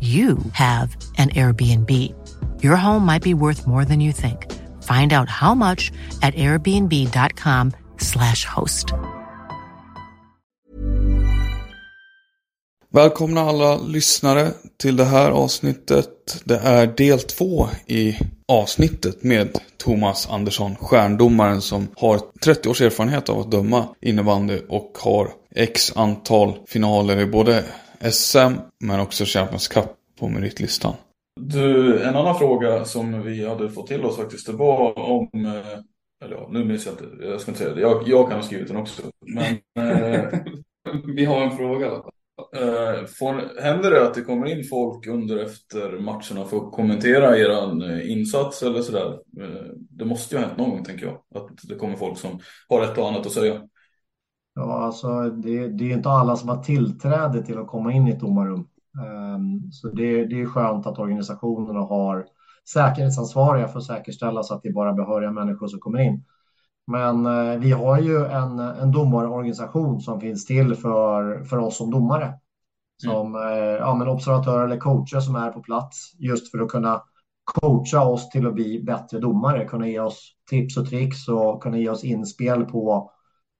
you have an Airbnb. Your home might be worth more than you think. Find out how much at airbnb.com slash host. Välkomna alla lyssnare till det här avsnittet. Det är del två i avsnittet med Thomas Andersson, stjärndomaren som har 30 års erfarenhet av att döma innebandy och har x antal finaler i både SM men också Champions Cup på meritlistan. Du, en annan fråga som vi hade fått till oss faktiskt, det var om, eh, eller ja, nu minns jag inte, jag ska inte säga det, jag, jag kan ha skrivit den också. Men eh, vi har en fråga. Eh, får, händer det att det kommer in folk under efter matcherna för att kommentera eran eh, insats eller sådär? Eh, det måste ju ha hänt någon gång tänker jag, att det kommer folk som har ett och annat att säga. Ja, alltså det, det är inte alla som har tillträde till att komma in i ett domarrum. Um, så det, det är skönt att organisationerna har säkerhetsansvariga för att säkerställa så att det är bara behöriga människor som kommer in. Men uh, vi har ju en, en domarorganisation som finns till för, för oss som domare. Som mm. ja, men observatörer eller coacher som är på plats just för att kunna coacha oss till att bli bättre domare, kunna ge oss tips och tricks och kunna ge oss inspel på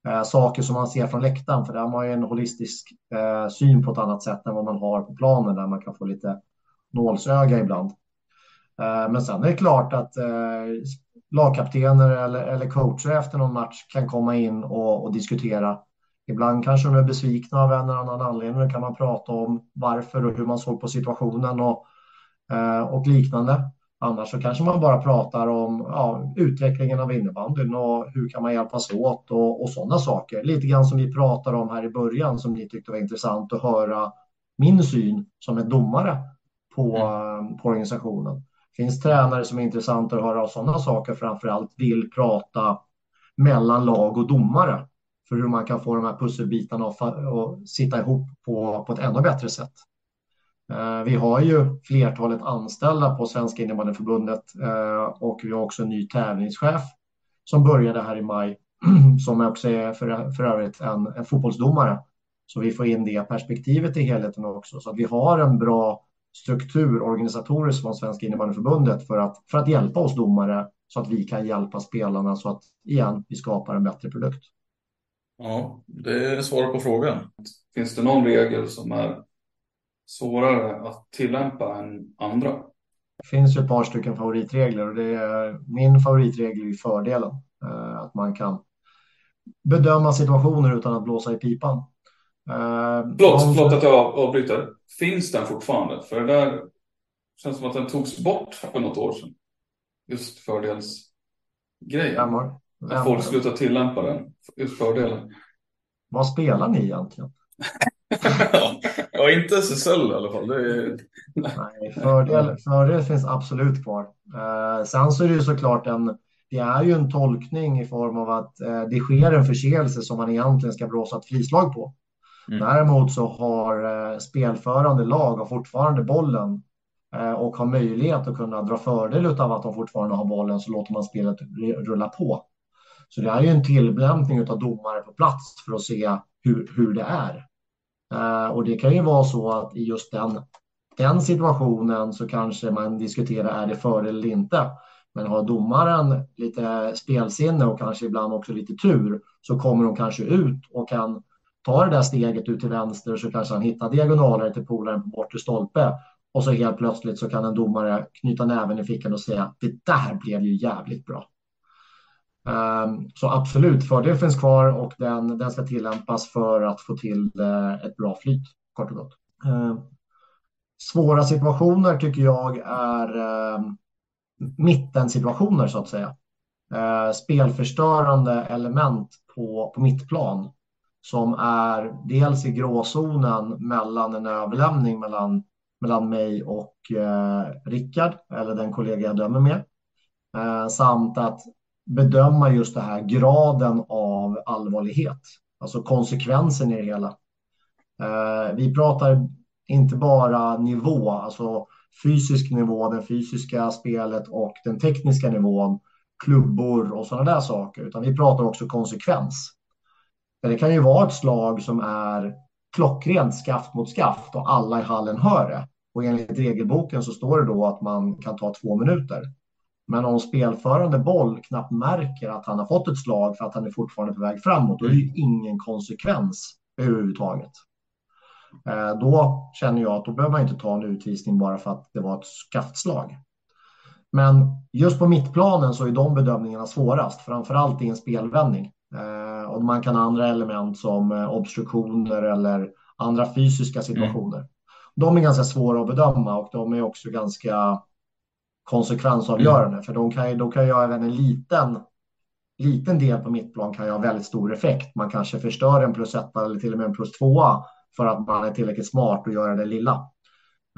eh, saker som man ser från läktaren, för där har man ju en holistisk eh, syn på ett annat sätt än vad man har på planen, där man kan få lite nålsöga ibland. Eh, men sen är det klart att eh, lagkaptener eller, eller coacher efter någon match kan komma in och, och diskutera. Ibland kanske de är besvikna av en eller annan anledning. Då kan man prata om varför och hur man såg på situationen och, eh, och liknande. Annars så kanske man bara pratar om ja, utvecklingen av innebandyn och hur kan man hjälpas åt och, och sådana saker. Lite grann som vi pratade om här i början som ni tyckte var intressant att höra min syn som en domare på, mm. på organisationen. Finns tränare som är intressanta att höra sådana saker, framför allt vill prata mellan lag och domare för hur man kan få de här pusselbitarna att sitta ihop på, på ett ännu bättre sätt. Eh, vi har ju flertalet anställda på Svenska innebandyförbundet eh, och vi har också en ny tävlingschef som började här i maj som också är för, för övrigt en, en fotbollsdomare. Så vi får in det perspektivet i helheten också. Så att vi har en bra struktur organisatoriskt från Svenska innebandyförbundet för att, för att hjälpa oss domare så att vi kan hjälpa spelarna så att igen, vi skapar en bättre produkt. Ja, det är svaret på frågan. Finns det någon regel som är svårare att tillämpa än andra. Det finns ju ett par stycken favoritregler och det är min favoritregel är fördelen. Eh, att man kan bedöma situationer utan att blåsa i pipan. Eh, förlåt, de... förlåt att jag avbryter. Finns den fortfarande? För det där känns som att den togs bort för något år sedan. Just fördelsgrejen. Att folk slutar tillämpa den. Just fördelen. Vad spelar ni egentligen? ja, inte SSL i alla fall. Är... Nej, fördel, fördel finns absolut kvar. Eh, sen så är det ju såklart en, det är ju en tolkning i form av att eh, det sker en förseelse som man egentligen ska blåsa ett frislag på. Mm. Däremot så har eh, spelförande lag har fortfarande bollen eh, och har möjlighet att kunna dra fördel av att de fortfarande har bollen så låter man spelet rulla på. Så det är ju en tillblämpning av domare på plats för att se hur, hur det är. Eh, och det kan ju vara så att i just den den situationen så kanske man diskuterar är det före eller inte. Men har domaren lite spelsinne och kanske ibland också lite tur så kommer de kanske ut och kan ta det där steget ut till vänster så kanske han hittar diagonaler till polaren på bortre stolpe och så helt plötsligt så kan en domare knyta näven i fickan och säga det där blev ju jävligt bra. Ehm, så absolut, fördel finns kvar och den, den ska tillämpas för att få till eh, ett bra flyt, kort och gott. Ehm, svåra situationer tycker jag är ehm, mittensituationer så att säga. Spelförstörande element på, på mittplan som är dels i gråzonen mellan en överlämning mellan, mellan mig och eh, Rickard, eller den kollega jag dömer med, eh, samt att bedöma just det här graden av allvarlighet, alltså konsekvensen i det hela. Eh, vi pratar inte bara nivå, alltså fysisk nivå, det fysiska spelet och den tekniska nivån, klubbor och sådana där saker, utan vi pratar också konsekvens. Det kan ju vara ett slag som är klockrent skaft mot skaft och alla i hallen hör det. Och enligt regelboken så står det då att man kan ta två minuter. Men om spelförande boll knappt märker att han har fått ett slag för att han är fortfarande på väg framåt, då är det ju ingen konsekvens överhuvudtaget. Eh, då känner jag att då behöver man inte ta en utvisning bara för att det var ett skaftslag. Men just på mittplanen så är de bedömningarna svårast, framförallt i en spelvändning. Eh, och man kan ha andra element som eh, obstruktioner eller andra fysiska situationer. Mm. De är ganska svåra att bedöma och de är också ganska konsekvensavgörande. Mm. För de kan, då kan jag även en liten, liten del på mittplan kan ju ha väldigt stor effekt. Man kanske förstör en plus ett eller till och med en plus tvåa för att man är tillräckligt smart och gör det lilla.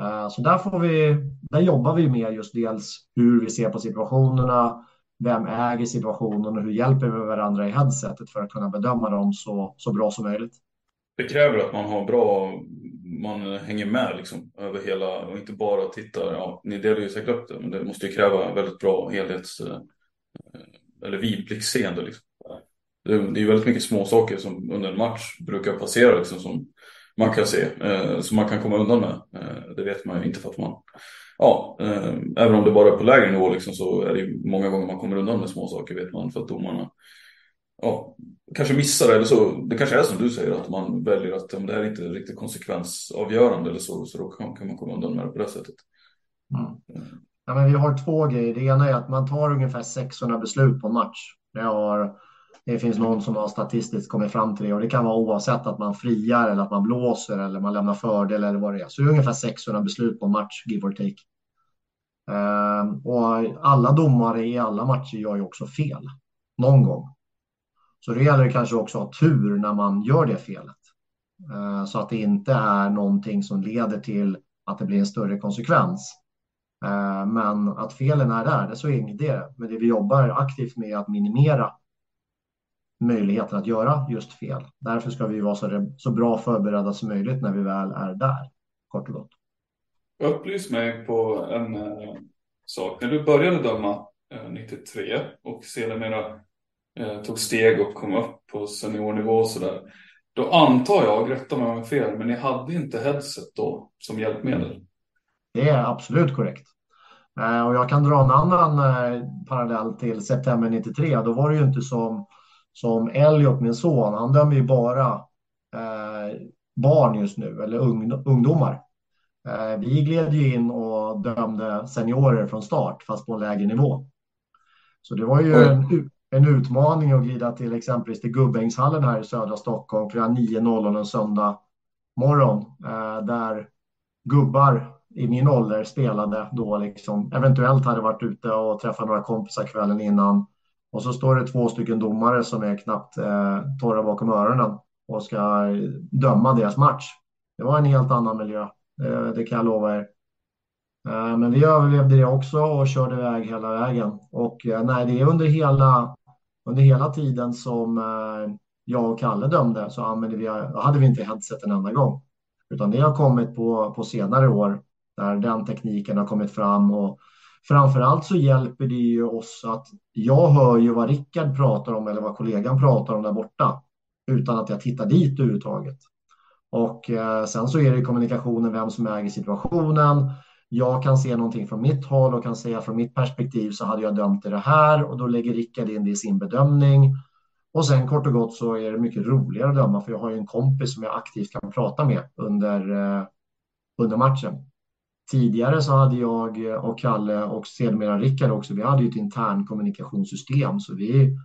Eh, så där, får vi, där jobbar vi med just dels hur vi ser på situationerna, vem äger situationen och hur hjälper vi varandra i headsetet för att kunna bedöma dem så, så bra som möjligt. Det kräver att man har bra, man hänger med liksom över hela och inte bara tittar, ja ni delar ju säkert upp det, men det måste ju kräva väldigt bra helhets eh, eh, eller vidblicksseende liksom. Det är ju väldigt mycket små saker som under en match brukar passera liksom som man kan se, eh, som man kan komma undan med. Eh, det vet man ju inte för att man ja, eh, även om det bara är på lägre nivå liksom, så är det ju många gånger man kommer undan med små saker vet man för att domarna ja, kanske missar det eller så. Det kanske är som du säger att man väljer att om det här är inte riktigt konsekvensavgörande eller så, så då kan, kan man komma undan med det på det sättet. Mm. Ja, men vi har två grejer. Det ena är att man tar ungefär 600 beslut på en match. Det, har, det finns någon som har statistiskt kommit fram till det och det kan vara oavsett att man friar eller att man blåser eller man lämnar fördel eller vad det är. Så det är ungefär 600 beslut på en match, give or take. Ehm, och alla domare i alla matcher gör ju också fel någon gång. Så det gäller kanske också att ha tur när man gör det felet. Eh, så att det inte är någonting som leder till att det blir en större konsekvens. Eh, men att felen är där, det är så inget det. Men det vi jobbar aktivt med är att minimera möjligheten att göra just fel. Därför ska vi vara så, så bra förberedda som möjligt när vi väl är där, kort och gott. Upplys mig på en eh, sak. När du började döma 93 och sedermera äh, tog steg och kom upp på seniornivå och sådär. Då antar jag, rätta mig om jag fel, men ni hade inte headset då som hjälpmedel? Det är absolut korrekt. Och jag kan dra en annan parallell till september 93. Då var det ju inte som, som Elliot, min son, han dömer ju bara eh, barn just nu, eller ungdomar. Eh, vi gled ju in och dömde seniorer från start, fast på en lägre nivå. Så det var ju en, en utmaning att glida till exempelvis till Gubbängshallen här i södra Stockholm klockan 9.00 en söndag morgon, eh, där gubbar i min ålder spelade då liksom, eventuellt hade varit ute och träffat några kompisar kvällen innan. Och så står det två stycken domare som är knappt eh, torra bakom öronen och ska döma deras match. Det var en helt annan miljö. Eh, det kan jag lova er. Eh, men vi överlevde det också och körde iväg hela vägen. Och eh, nej, det är under hela, under hela tiden som eh, jag och Kalle dömde så använde vi, hade vi inte headset en enda gång. Utan det har kommit på, på senare år där den tekniken har kommit fram. Och framförallt så hjälper det ju oss att jag hör ju vad Rickard pratar om eller vad kollegan pratar om där borta utan att jag tittar dit överhuvudtaget. Och eh, sen så är det kommunikationen, vem som äger situationen. Jag kan se någonting från mitt håll och kan säga från mitt perspektiv så hade jag dömt det här och då lägger Rickard in det i sin bedömning. Och sen kort och gott så är det mycket roligare att döma för jag har ju en kompis som jag aktivt kan prata med under, eh, under matchen. Tidigare så hade jag eh, och Kalle och sedermera Rickard också, vi hade ju ett intern kommunikationssystem så vi,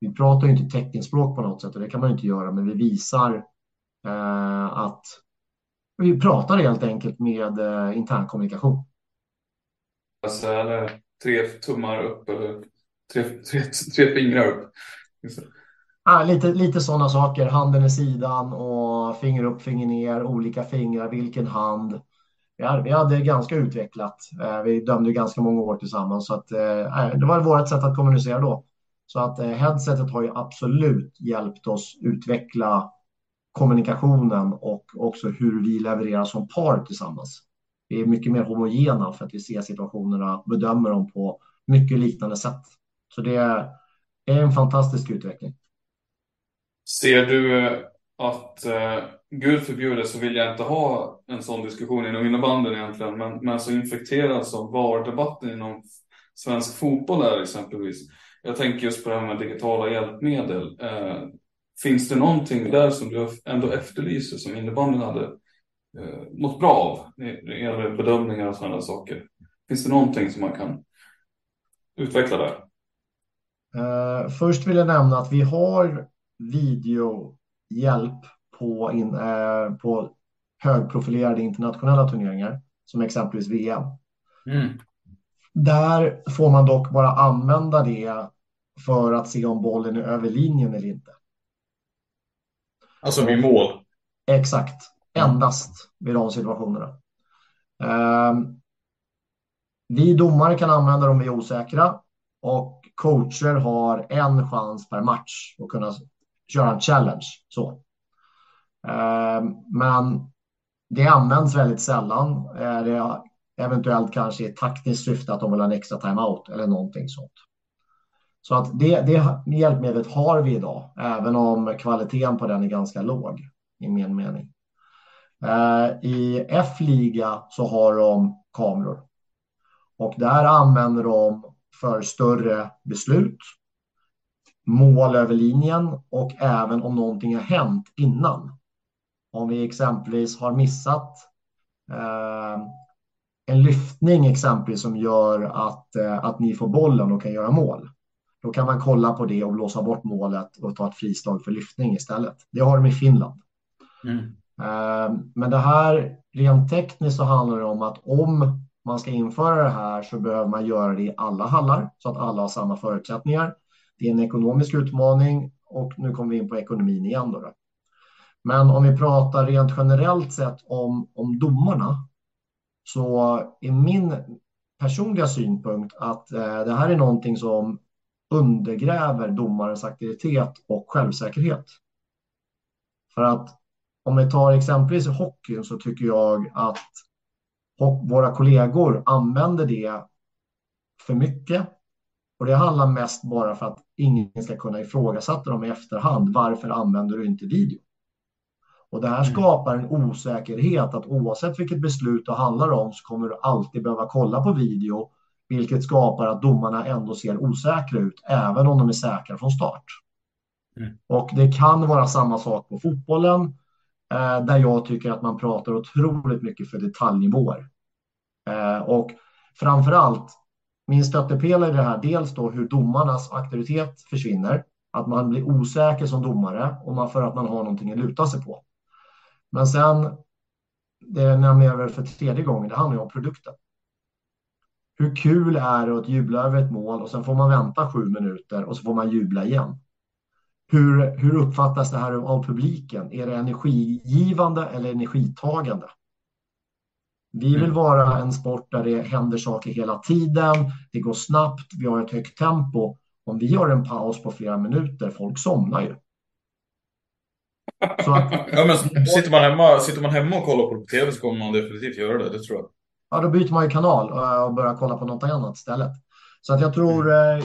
vi pratar ju inte teckenspråk på något sätt och det kan man ju inte göra men vi visar eh, att vi pratar helt enkelt med eh, intern kommunikation. Alltså, eller tre tummar upp eller tre, tre, tre fingrar upp. Ah, lite lite sådana saker, handen i sidan och finger upp, finger ner, olika fingrar, vilken hand. Vi hade, vi hade ganska utvecklat. Eh, vi dömde ganska många år tillsammans så att eh, det var vårt sätt att kommunicera då. Så att eh, headsetet har ju absolut hjälpt oss utveckla kommunikationen och också hur vi levererar som par tillsammans. Vi är mycket mer homogena för att vi ser situationerna, bedömer dem på mycket liknande sätt. Så det är en fantastisk utveckling. Ser du eh, att, eh, gud förbjude så vill jag inte ha en sån diskussion inom innebandyn egentligen, men, men så infekterad som VAR-debatten inom svensk fotboll är exempelvis. Jag tänker just på det här med digitala hjälpmedel. Eh, finns det någonting där som du ändå efterlyser som innebandyn hade eh, mått bra av? När det gäller bedömningar och sådana saker. Finns det någonting som man kan utveckla där? Uh, först vill jag nämna att vi har videohjälp på, in, uh, på högprofilerade internationella turneringar, som exempelvis VM. Mm. Där får man dock bara använda det för att se om bollen är över linjen eller inte. Alltså vid mål? Exakt, endast vid de situationerna. Ehm, vi domare kan använda dem vid osäkra och coacher har en chans per match att kunna köra en challenge. Så. Ehm, men det används väldigt sällan. Det eventuellt kanske i taktiskt syfte att de vill ha en extra timeout eller någonting sånt. Så att det, det hjälpmedlet har vi idag, även om kvaliteten på den är ganska låg i min mening. Eh, I F-liga så har de kameror och där använder de för större beslut, mål över linjen och även om någonting har hänt innan. Om vi exempelvis har missat eh, en lyftning exempelvis som gör att, eh, att ni får bollen och kan göra mål. Då kan man kolla på det och blåsa bort målet och ta ett frislag för lyftning istället. Det har de i Finland. Mm. Ehm, men det här rent tekniskt så handlar det om att om man ska införa det här så behöver man göra det i alla hallar så att alla har samma förutsättningar. Det är en ekonomisk utmaning och nu kommer vi in på ekonomin igen. Då, Men om vi pratar rent generellt sett om, om domarna så är min personliga synpunkt att eh, det här är någonting som undergräver domarens aktivitet och självsäkerhet. För att om vi tar exempelvis i hockeyn så tycker jag att våra kollegor använder det för mycket. Och det handlar mest bara för att ingen ska kunna ifrågasätta dem i efterhand. Varför använder du inte video? Och det här mm. skapar en osäkerhet att oavsett vilket beslut det handlar om så kommer du alltid behöva kolla på video vilket skapar att domarna ändå ser osäkra ut, även om de är säkra från start. Mm. Och det kan vara samma sak på fotbollen, eh, där jag tycker att man pratar otroligt mycket för detaljnivåer. Eh, och framför allt, min stöttepelare i det här, dels då hur domarnas auktoritet försvinner, att man blir osäker som domare och man för att man har någonting att luta sig på. Men sen, det nämner jag väl för tredje gången, det handlar ju om produkten hur kul är det att jubla över ett mål och sen får man vänta sju minuter och så får man jubla igen? Hur, hur uppfattas det här av publiken? Är det energigivande eller energitagande? Vi vill mm. vara en sport där det händer saker hela tiden. Det går snabbt. Vi har ett högt tempo. Om vi har en paus på flera minuter, folk somnar ju. Att, ja, men sitter, man hemma, sitter man hemma och kollar på tv så kommer man definitivt göra det, det tror jag ja, då byter man ju kanal och börjar kolla på något annat istället. Så att jag tror, mm. eh,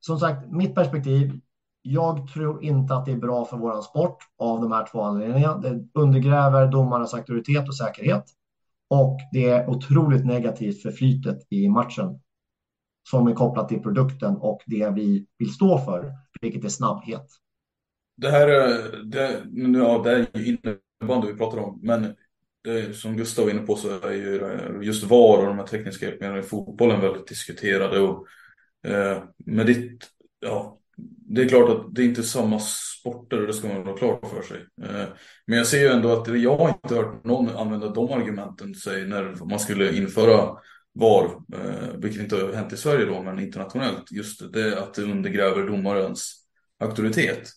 som sagt, mitt perspektiv, jag tror inte att det är bra för våran sport av de här två anledningarna. Det undergräver domarnas auktoritet och säkerhet och det är otroligt negativt för flytet i matchen som är kopplat till produkten och det vi vill stå för, vilket är snabbhet. Det här det, ja, det är ju innebandy vi pratar om, men det, som Gustav var inne på så är ju eh, just VAR och de här tekniska hjälpmedlen i fotbollen väldigt diskuterade. Och, eh, med ditt, ja, det är klart att det är inte samma sporter och det ska man vara klar för sig. Eh, men jag ser ju ändå att jag har inte hört någon använda de argumenten sig när man skulle införa VAR, eh, vilket inte har hänt i Sverige då, men internationellt. Just det att det undergräver domarens auktoritet.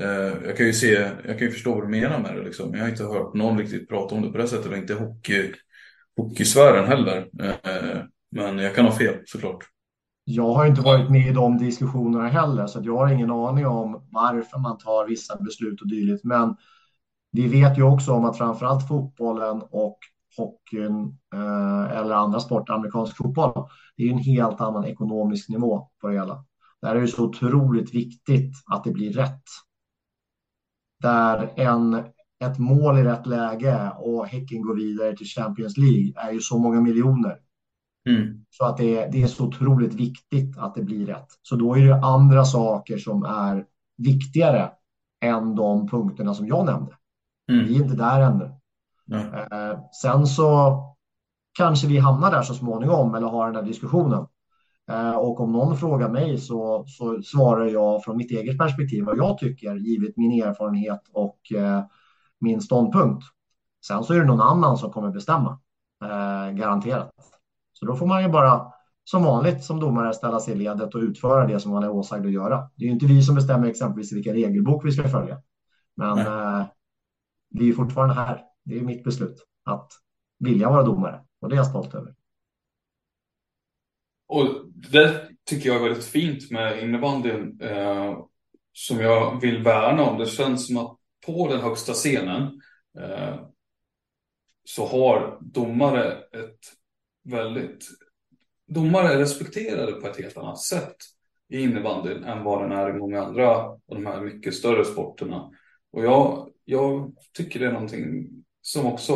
Eh, jag kan ju se, jag kan ju förstå vad du menar med det liksom. Jag har inte hört någon riktigt prata om det på det sättet och inte hockey, hockeysfären heller. Eh, men jag kan ha fel såklart. Jag har inte varit med i de diskussionerna heller, så jag har ingen aning om varför man tar vissa beslut och dylikt. Men vi vet ju också om att framförallt fotbollen och hockeyn eh, eller andra sporter, amerikansk fotboll, det är en helt annan ekonomisk nivå på det hela. Där är det så otroligt viktigt att det blir rätt där en, ett mål i rätt läge och Häcken går vidare till Champions League är ju så många miljoner. Mm. Så att det, det är så otroligt viktigt att det blir rätt. Så då är det andra saker som är viktigare än de punkterna som jag nämnde. Mm. Vi är inte där ännu. Mm. Eh, sen så kanske vi hamnar där så småningom eller har den här diskussionen. Eh, och om någon frågar mig så, så svarar jag från mitt eget perspektiv vad jag tycker, givet min erfarenhet och eh, min ståndpunkt. Sen så är det någon annan som kommer bestämma, eh, garanterat. Så då får man ju bara som vanligt som domare ställa sig i ledet och utföra det som man är åsagd att göra. Det är ju inte vi som bestämmer exempelvis vilka regelbok vi ska följa. Men eh, vi är fortfarande här. Det är mitt beslut att vilja vara domare och det är jag stolt över. Och det tycker jag är väldigt fint med innebandyn eh, som jag vill värna om. Det känns som att på den högsta scenen eh, så har domare ett väldigt... Domare är respekterade på ett helt annat sätt i innebandyn än vad den är i många andra av de här mycket större sporterna. Och jag, jag tycker det är någonting som också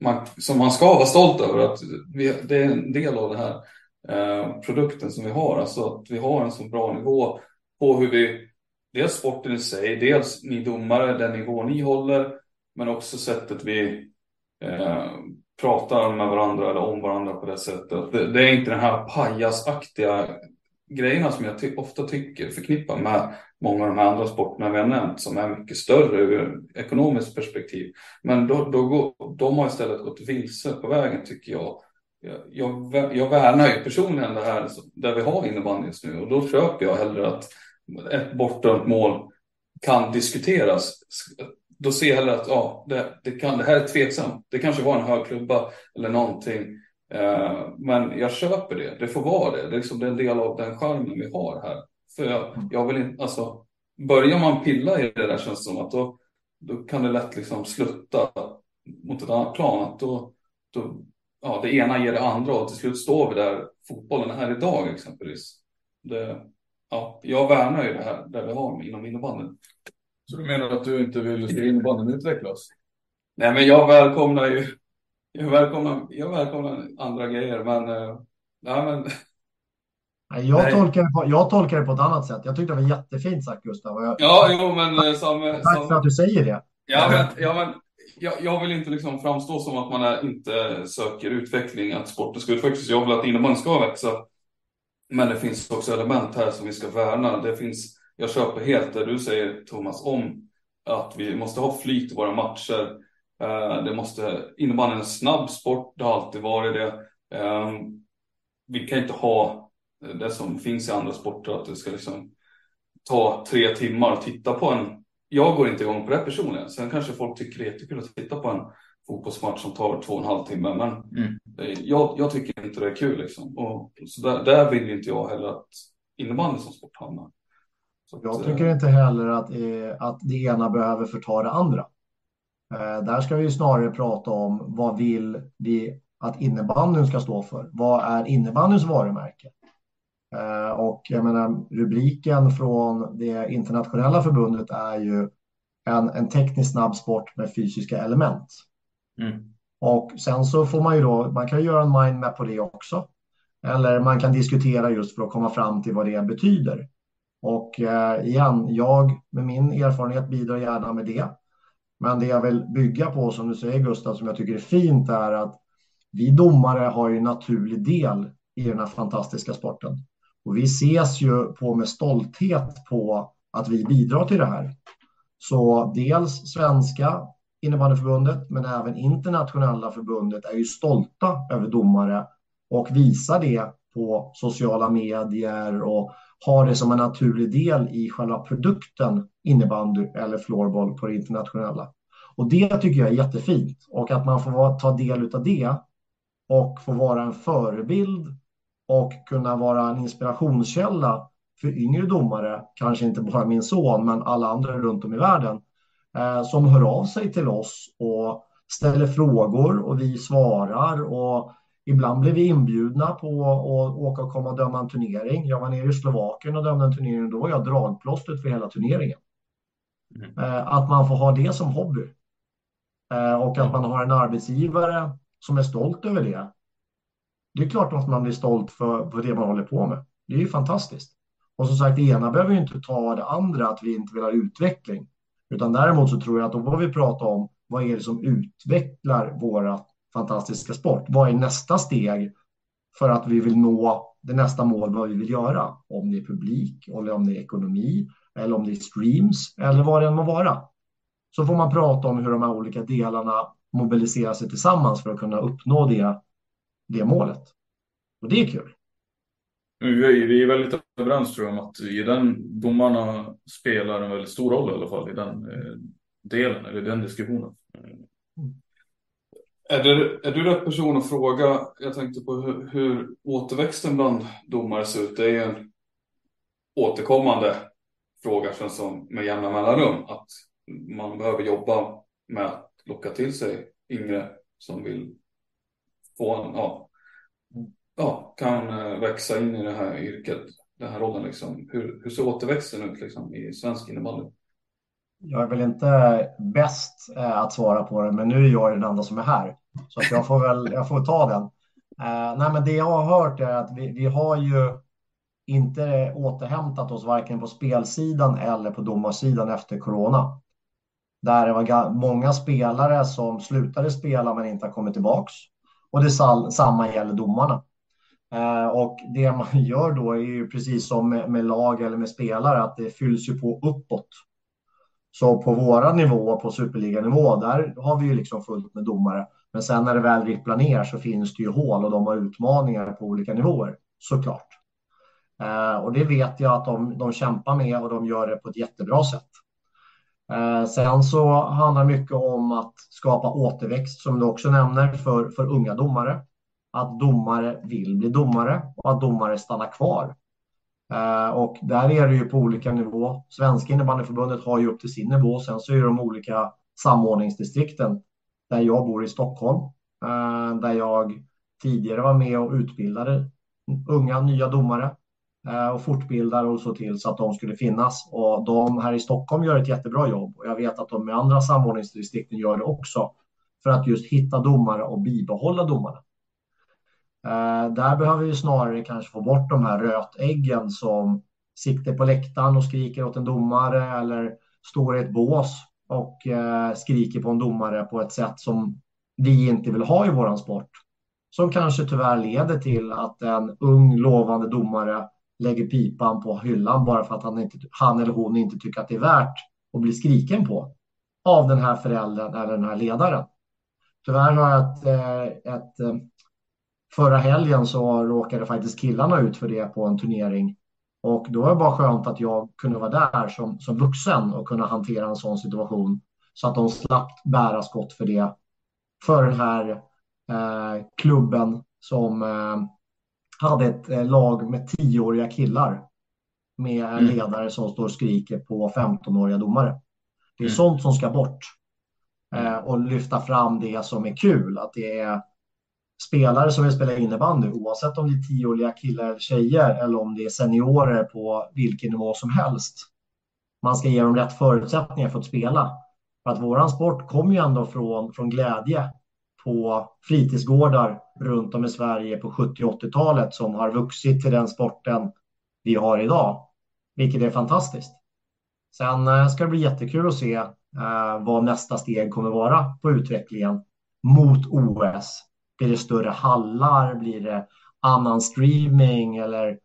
man, som man ska vara stolt över att vi, det är en del av det här Eh, produkten som vi har. Alltså att vi har en så bra nivå på hur vi, dels sporten i sig, dels ni domare, den nivå ni håller, men också sättet vi eh, pratar med varandra eller om varandra på det sättet. Det, det är inte den här pajasaktiga grejerna som jag ty ofta tycker förknippar med många av de här andra sporterna vi har nämnt som är mycket större ur ekonomiskt perspektiv. Men då, då går, de har istället gått vilse på vägen tycker jag jag, jag värnar ju personligen det här där vi har innebandy just nu och då köper jag hellre att ett bortdömt mål kan diskuteras. Då ser jag hellre att ja, det, det, kan, det här är tveksamt. Det kanske var en hög klubba eller någonting. Eh, men jag köper det. Det får vara det. Det är, liksom, det är en del av den charmen vi har här. För jag, jag vill inte, alltså, börjar man pilla i det där känns det som att då, då kan det lätt liksom slutta mot ett annat plan. Att då, då ja, det ena ger det andra och till slut står vi där, fotbollen är här idag exempelvis. Det, ja, jag värnar ju det här där vi har inom innebandyn. Så du menar att du inte vill se innebandyn utvecklas? Nej, men jag välkomnar ju, jag välkomnar, jag välkomnar andra grejer, men, äh, nej, men jag tolkar, det på, jag tolkar det på ett annat sätt. Jag tyckte det var jättefint sagt Gustav. Jag, ja, jo, men eh, som, Tack som, för att du säger det. Ja, men, ja, men jag, jag, vill inte liksom framstå som att man är, inte söker utveckling, att sporten ska utvecklas. Jag vill att innebandyn ska växa. Men det finns också element här som vi ska värna. Det finns, jag köper helt det du säger Thomas om att vi måste ha flyt i våra matcher. Eh, det måste, innebandyn är en snabb sport, det har alltid varit det. Ehm, vi kan inte ha det som finns i andra sporter, att det ska liksom ta tre timmar att titta på en jag går inte igång på det personligen. Sen kanske folk tycker det är jättekul att titta på en fotbollsmatch som tar två och en halv timme. Men mm. jag, jag, tycker inte det är kul liksom. Och, så där, där vill inte jag heller att innebandy som sport hamnar. jag att, tycker inte heller att, eh, att det ena behöver förta det andra. Eh, där ska vi snarare prata om vad vill vi att innebandyn ska stå för? Vad är innebandyns varumärke? Och jag menar, rubriken från det internationella förbundet är ju en, en tekniskt snabb sport med fysiska element. Mm. Och sen så får man ju då, man kan göra en mindmap på det också. Eller man kan diskutera just för att komma fram till vad det betyder. Och eh, igen, jag med min erfarenhet bidrar gärna med det. Men det jag vill bygga på, som du säger Gustav, som jag tycker är fint är att vi domare har ju en naturlig del i den här fantastiska sporten. Och vi ses ju på med stolthet på att vi bidrar till det här. Så dels svenska innebandyförbundet men även internationella förbundet är ju stolta över domare och visar det på sociala medier och har det som en naturlig del i själva produkten innebandy eller floorball på det internationella. Och det tycker jag är jättefint och att man får ta del av det och få vara en förebild och kunna vara en inspirationskälla för yngre domare, kanske inte bara min son, men alla andra runt om i världen, eh, som hör av sig till oss och ställer frågor och vi svarar och ibland blir vi inbjudna på att åka och komma och döma en turnering. Jag var nere i Slovakien och dömde en turnering, då var jag dragplåstret för hela turneringen. Mm. Eh, att man får ha det som hobby eh, och att man har en arbetsgivare som är stolt över det. Det är klart att man blir stolt för, för det man håller på med. Det är ju fantastiskt. Och som sagt, det ena behöver ju inte ta det andra, att vi inte vill ha utveckling. Utan däremot så tror jag att då får vi prata om vad är det som utvecklar våra fantastiska sport? Vad är nästa steg för att vi vill nå det nästa mål, vad vi vill göra? Om det är publik, eller om det är ekonomi, eller om det är streams, eller vad det än må vara. Så får man prata om hur de här olika delarna mobiliserar sig tillsammans för att kunna uppnå det, det målet. Och det är kul. Vi är väldigt överens tror jag om att i den domarna spelar en väldigt stor roll i alla fall i den eh, delen eller den diskussionen. Är, det, är du rätt person att fråga? Jag tänkte på hur, hur återväxten bland domare ser ut. Det är en återkommande fråga känns som med jämna mellanrum. Att man behöver jobba med att locka till sig yngre som vill få en, ja, ja, kan eh, växa in i det här yrket, den här rollen liksom. Hur, hur ser återväxten ut liksom i svensk innebandy? Jag är väl inte bäst eh, att svara på det, men nu är jag den enda som är här. Så att jag får väl jag får ta den. Eh, nej, men det jag har hört är att vi, vi har ju inte återhämtat oss varken på spelsidan eller på domarsidan efter corona. Där det var många spelare som slutade spela men inte har kommit tillbaks. Och det samma gäller domarna. Eh, och det man gör då är ju precis som med, med lag eller med spelare att det fylls ju på uppåt. Så på våra nivå, på superliganivå, där har vi ju liksom fullt med domare. Men sen när det väl ripplar ner så finns det ju hål och de har utmaningar på olika nivåer, såklart. Eh, och det vet jag att de, de kämpar med och de gör det på ett jättebra sätt. Eh, sen så handlar det mycket om att skapa återväxt, som du också nämner, för, för unga domare. Att domare vill bli domare och att domare stannar kvar. Eh, och där är det ju på olika nivå. Svenska innebandyförbundet har ju upp till sin nivå. Sen så är det de olika samordningsdistrikten där jag bor i Stockholm, eh, där jag tidigare var med och utbildade unga nya domare eh, och fortbildade och så till så att de skulle finnas. Och de här i Stockholm gör ett jättebra jobb och jag vet att de med andra samordningsdistrikten gör det också för att just hitta domare och bibehålla domarna. Eh, där behöver vi snarare kanske få bort de här rötäggen som sitter på läktaren och skriker åt en domare eller står i ett bås och eh, skriker på en domare på ett sätt som vi inte vill ha i våran sport. Som kanske tyvärr leder till att en ung lovande domare lägger pipan på hyllan bara för att han, inte, han eller hon inte tycker att det är värt att bli skriken på av den här föräldern eller den här ledaren. Tyvärr har jag ett, eh, ett eh, förra helgen så råkade faktiskt killarna ut för det på en turnering och då var det bara skönt att jag kunde vara där som, som vuxen och kunna hantera en sån situation så att de slapp bära skott för det. För den här eh, klubben som eh, hade ett eh, lag med tioåriga killar med mm. ledare som står och skriker på 15-åriga domare. Det är mm. sånt som ska bort. Eh, och lyfta fram det som är kul, att det är spelare som vill spela innebandy, oavsett om det är tioåriga killar eller tjejer eller om det är seniorer på vilken nivå som helst. Man ska ge dem rätt förutsättningar för att spela. För att våran sport kommer ju ändå från, från glädje på fritidsgårdar runt om i Sverige på 70 80-talet som har vuxit till den sporten vi har idag, vilket är fantastiskt. Sen eh, ska det bli jättekul att se eh, vad nästa steg kommer vara på utvecklingen mot OS. Blir det större hallar? Blir det annan streaming? Eller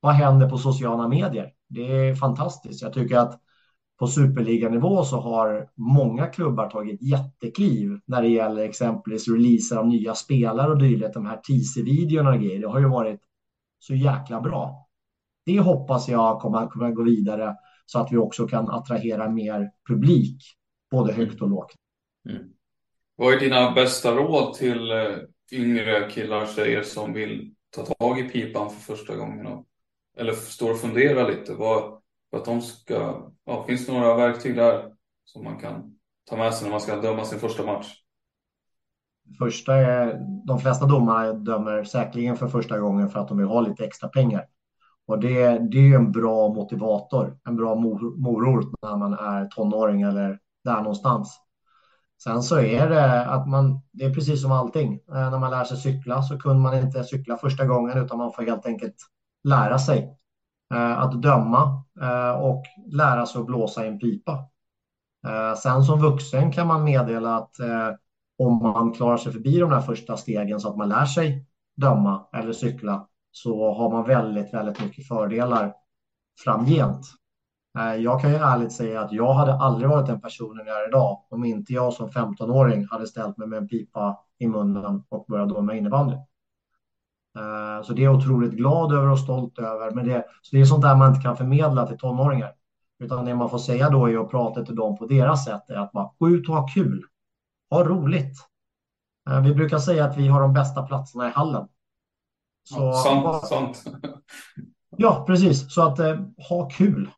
vad händer på sociala medier? Det är fantastiskt. Jag tycker att på superliganivå så har många klubbar tagit jättekliv när det gäller exempelvis releaser av nya spelare och dylikt. De här teaser-videorna och grejer. Det har ju varit så jäkla bra. Det hoppas jag kommer, kommer att gå vidare så att vi också kan attrahera mer publik, både högt och lågt. Mm. Vad är dina bästa råd till eh, yngre killar och tjejer som vill ta tag i pipan för första gången? eller står och funderar lite? Vad, för att de ska, ja, finns det några verktyg där som man kan ta med sig när man ska döma sin första match? Första är, de flesta domare dömer säkerligen för första gången för att de vill ha lite extra pengar. Och det, det är en bra motivator, en bra morot när man är tonåring eller där någonstans. Sen så är det att man, det är precis som allting. Eh, när man lär sig cykla så kunde man inte cykla första gången utan man får helt enkelt lära sig eh, att döma eh, och lära sig att blåsa i en pipa. Sen som vuxen kan man meddela att om man klarar sig förbi de där första stegen så att man lär sig döma eller cykla så har man väldigt, väldigt mycket fördelar framgent. Eh, jag kan ju ärligt säga att jag hade aldrig varit den personen jag är idag om inte jag som 15-åring hade ställt mig med en pipa i munnen och börjat döma innebandy. Eh, så det är jag otroligt glad över och stolt över. Men det, så det är sånt där man inte kan förmedla till tonåringar. Utan det man får säga då är att prata till dem på deras sätt är att bara gå ut och ha kul. Ha roligt. Eh, vi brukar säga att vi har de bästa platserna i hallen. Så, ja, sant, sant. Ja, precis. Så att eh, ha kul.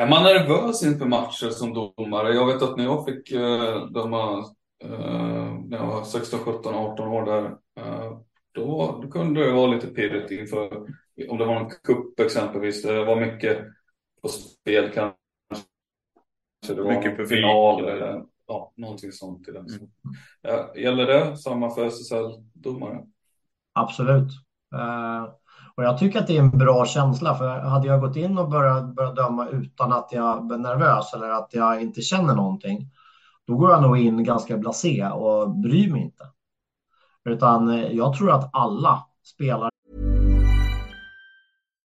Är man nervös inför matcher som domare? Jag vet att när jag fick eh, döma eh, när jag var 16, 17, 18 år där, eh, då, då kunde det vara lite pirrigt inför, om det var en kupp exempelvis. Det var mycket på spel kanske. Det var mycket publik. Final, eller, ja, någonting sånt i den. Mm. Gäller det samma för SSL-domare? Absolut. Uh, och jag tycker att det är en bra känsla, för hade jag gått in och börjat, börjat döma utan att jag är nervös eller att jag inte känner någonting, då går jag nog in ganska blasé och bryr mig inte. Utan eh, jag tror att alla spelare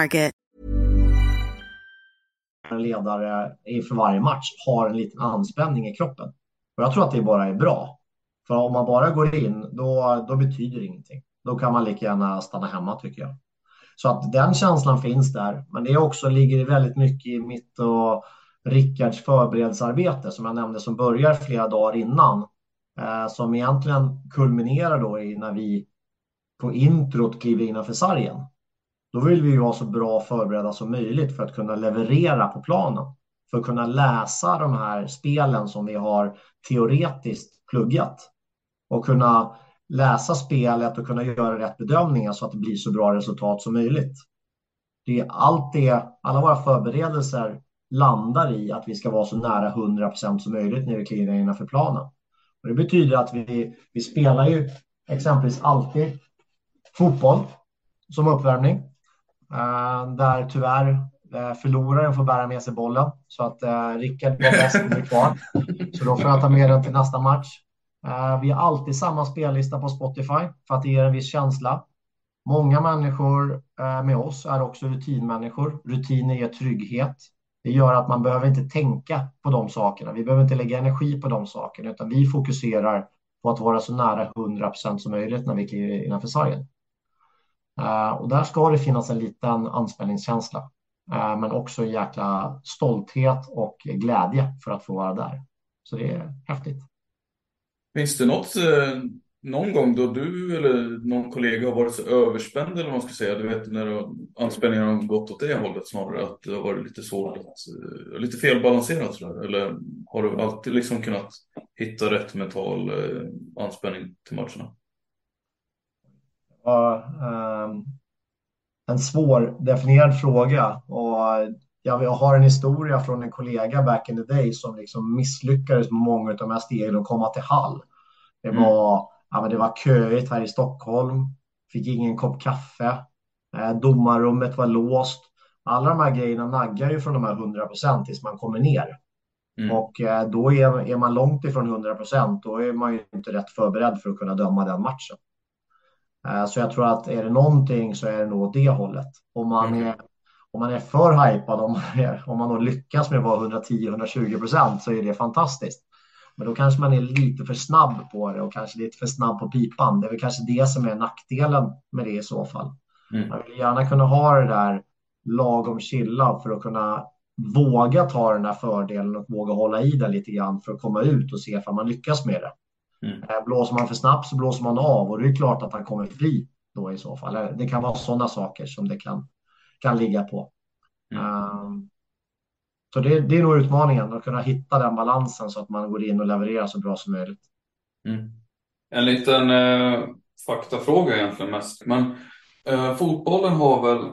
Target. En ledare inför varje match har en liten anspänning i kroppen. Och jag tror att det bara är bra. För om man bara går in, då, då betyder det ingenting. Då kan man lika gärna stanna hemma tycker jag. Så att den känslan finns där. Men det också ligger väldigt mycket i mitt och Rickards förberedelsearbete som jag nämnde som börjar flera dagar innan. Eh, som egentligen kulminerar då i när vi på introt kliver innanför sargen. Då vill vi ju vara så bra förberedda som möjligt för att kunna leverera på planen. För att kunna läsa de här spelen som vi har teoretiskt pluggat. Och kunna läsa spelet och kunna göra rätt bedömningar så att det blir så bra resultat som möjligt. Det är allt det, alla våra förberedelser landar i att vi ska vara så nära 100% som möjligt när vi kliver innanför planen. Och det betyder att vi, vi spelar ju exempelvis alltid fotboll som uppvärmning. Eh, där tyvärr eh, förloraren får bära med sig bollen. Så att eh, Rickard var bäst och blir kvar. Så då får jag ta med den till nästa match. Eh, vi har alltid samma spellista på Spotify för att det ger en viss känsla. Många människor med oss är också rutinmänniskor. Rutiner ger trygghet. Det gör att man behöver inte tänka på de sakerna. Vi behöver inte lägga energi på de sakerna, utan vi fokuserar på att vara så nära 100 procent som möjligt när vi kliver innanför sargen. Eh, och där ska det finnas en liten anspänningskänsla, eh, men också en jäkla stolthet och glädje för att få vara där. Så det är häftigt. Finns det något eh, någon gång då du eller någon kollega har varit så överspänd eller vad man ska säga, du vet när anspänningen har gått åt det hållet snarare, att det har varit lite svårt, att, lite felbalanserat sådär, eller har du alltid liksom kunnat hitta rätt mental anspänning till matcherna? Um, en svårdefinierad fråga och jag har en historia från en kollega back in the day som liksom misslyckades med många av de här stegen att komma till Hall. Det mm. var mm ja, men det var köigt här i Stockholm, fick ingen kopp kaffe, eh, domarrummet var låst. Alla de här grejerna naggar ju från de här 100 procent tills man kommer ner. Mm. Och eh, då är, är man långt ifrån 100 procent, då är man ju inte rätt förberedd för att kunna döma den matchen. Eh, så jag tror att är det någonting så är det nog åt det hållet. Om man mm. är, om man är för hypad, om man, är, om man då lyckas med att vara 110-120 procent så är det fantastiskt. Men då kanske man är lite för snabb på det och kanske lite för snabb på pipan. Det är väl kanske det som är nackdelen med det i så fall. Mm. Man vill gärna kunna ha det där lagom chilla för att kunna våga ta den här fördelen och våga hålla i den lite grann för att komma ut och se om man lyckas med det. Mm. Eh, blåser man för snabbt så blåser man av och det är klart att han kommer fri då i så fall. Det kan vara sådana saker som det kan, kan ligga på. Mm. Um, så det, det är nog utmaningen, att kunna hitta den balansen så att man går in och levererar så bra som möjligt. Mm. En liten eh, faktafråga egentligen mest. Men eh, fotbollen har väl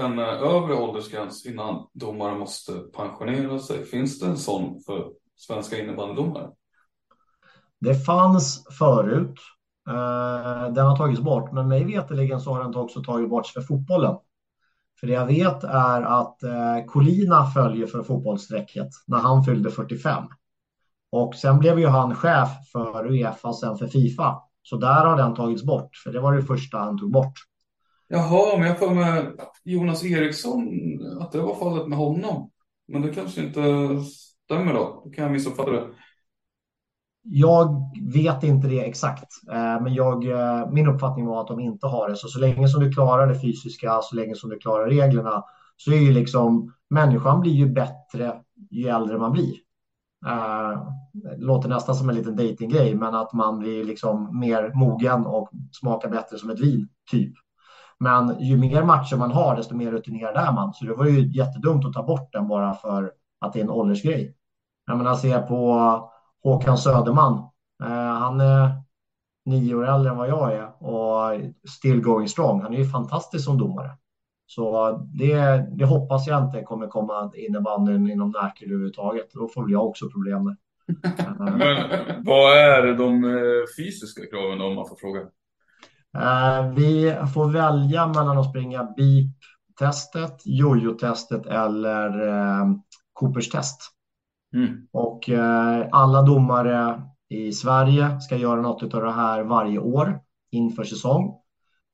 en eh, övre åldersgräns innan domare måste pensionera sig. Finns det en sån för svenska innebandydomare? Det fanns förut. Eh, den har tagits bort, men mig veterligen så har den också tagits bort för fotbollen. För det jag vet är att eh, Colina följer för fotbollsstrecket när han fyllde 45. Och sen blev ju han chef för Uefa och sen för Fifa. Så där har den tagits bort, för det var det första han tog bort. Jaha, men jag får med Jonas Eriksson, att det var fallet med honom. Men det kanske inte stämmer då? Då kan jag missuppfatta det. Jag vet inte det exakt, eh, men jag, eh, min uppfattning var att de inte har det. Så, så länge som du klarar det fysiska, så länge som du klarar reglerna, så är ju liksom människan blir ju bättre ju äldre man blir. Uh, det låter nästan som en liten datinggrej, men att man blir liksom mer mogen och smakar bättre som ett vin, typ. Men ju mer matcher man har, desto mer rutinerad är man. Så det var ju jättedumt att ta bort den bara för att det är en åldersgrej. Jag menar, se på Håkan Söderman. Eh, han är nio år äldre än vad jag är och still going strong. Han är ju fantastisk som domare. Så det, det hoppas jag inte kommer komma innebandyn inom närtid överhuvudtaget. Då får jag också problem med. Men vad är de eh, fysiska kraven om man får fråga? Eh, vi får välja mellan att springa BIP-testet, jojo-testet eller Coopers test. Mm. Och eh, alla domare i Sverige ska göra något av det här varje år inför säsong.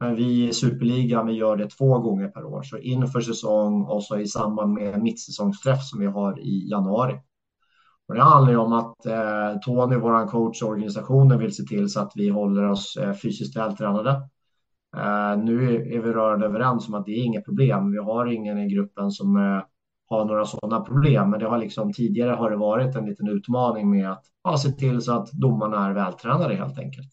Men vi i Superligan vi gör det två gånger per år, så inför säsong och så i samband med mittsäsongsträff som vi har i januari. Och det handlar ju om att eh, Tony, vår coach och organisationen vill se till så att vi håller oss eh, fysiskt vältränade. Eh, nu är vi rörande överens om att det är inget problem. Vi har ingen i gruppen som eh, ha några sådana problem. Men det har liksom, tidigare har det varit en liten utmaning med att ja, se till så att domarna är vältränade helt enkelt.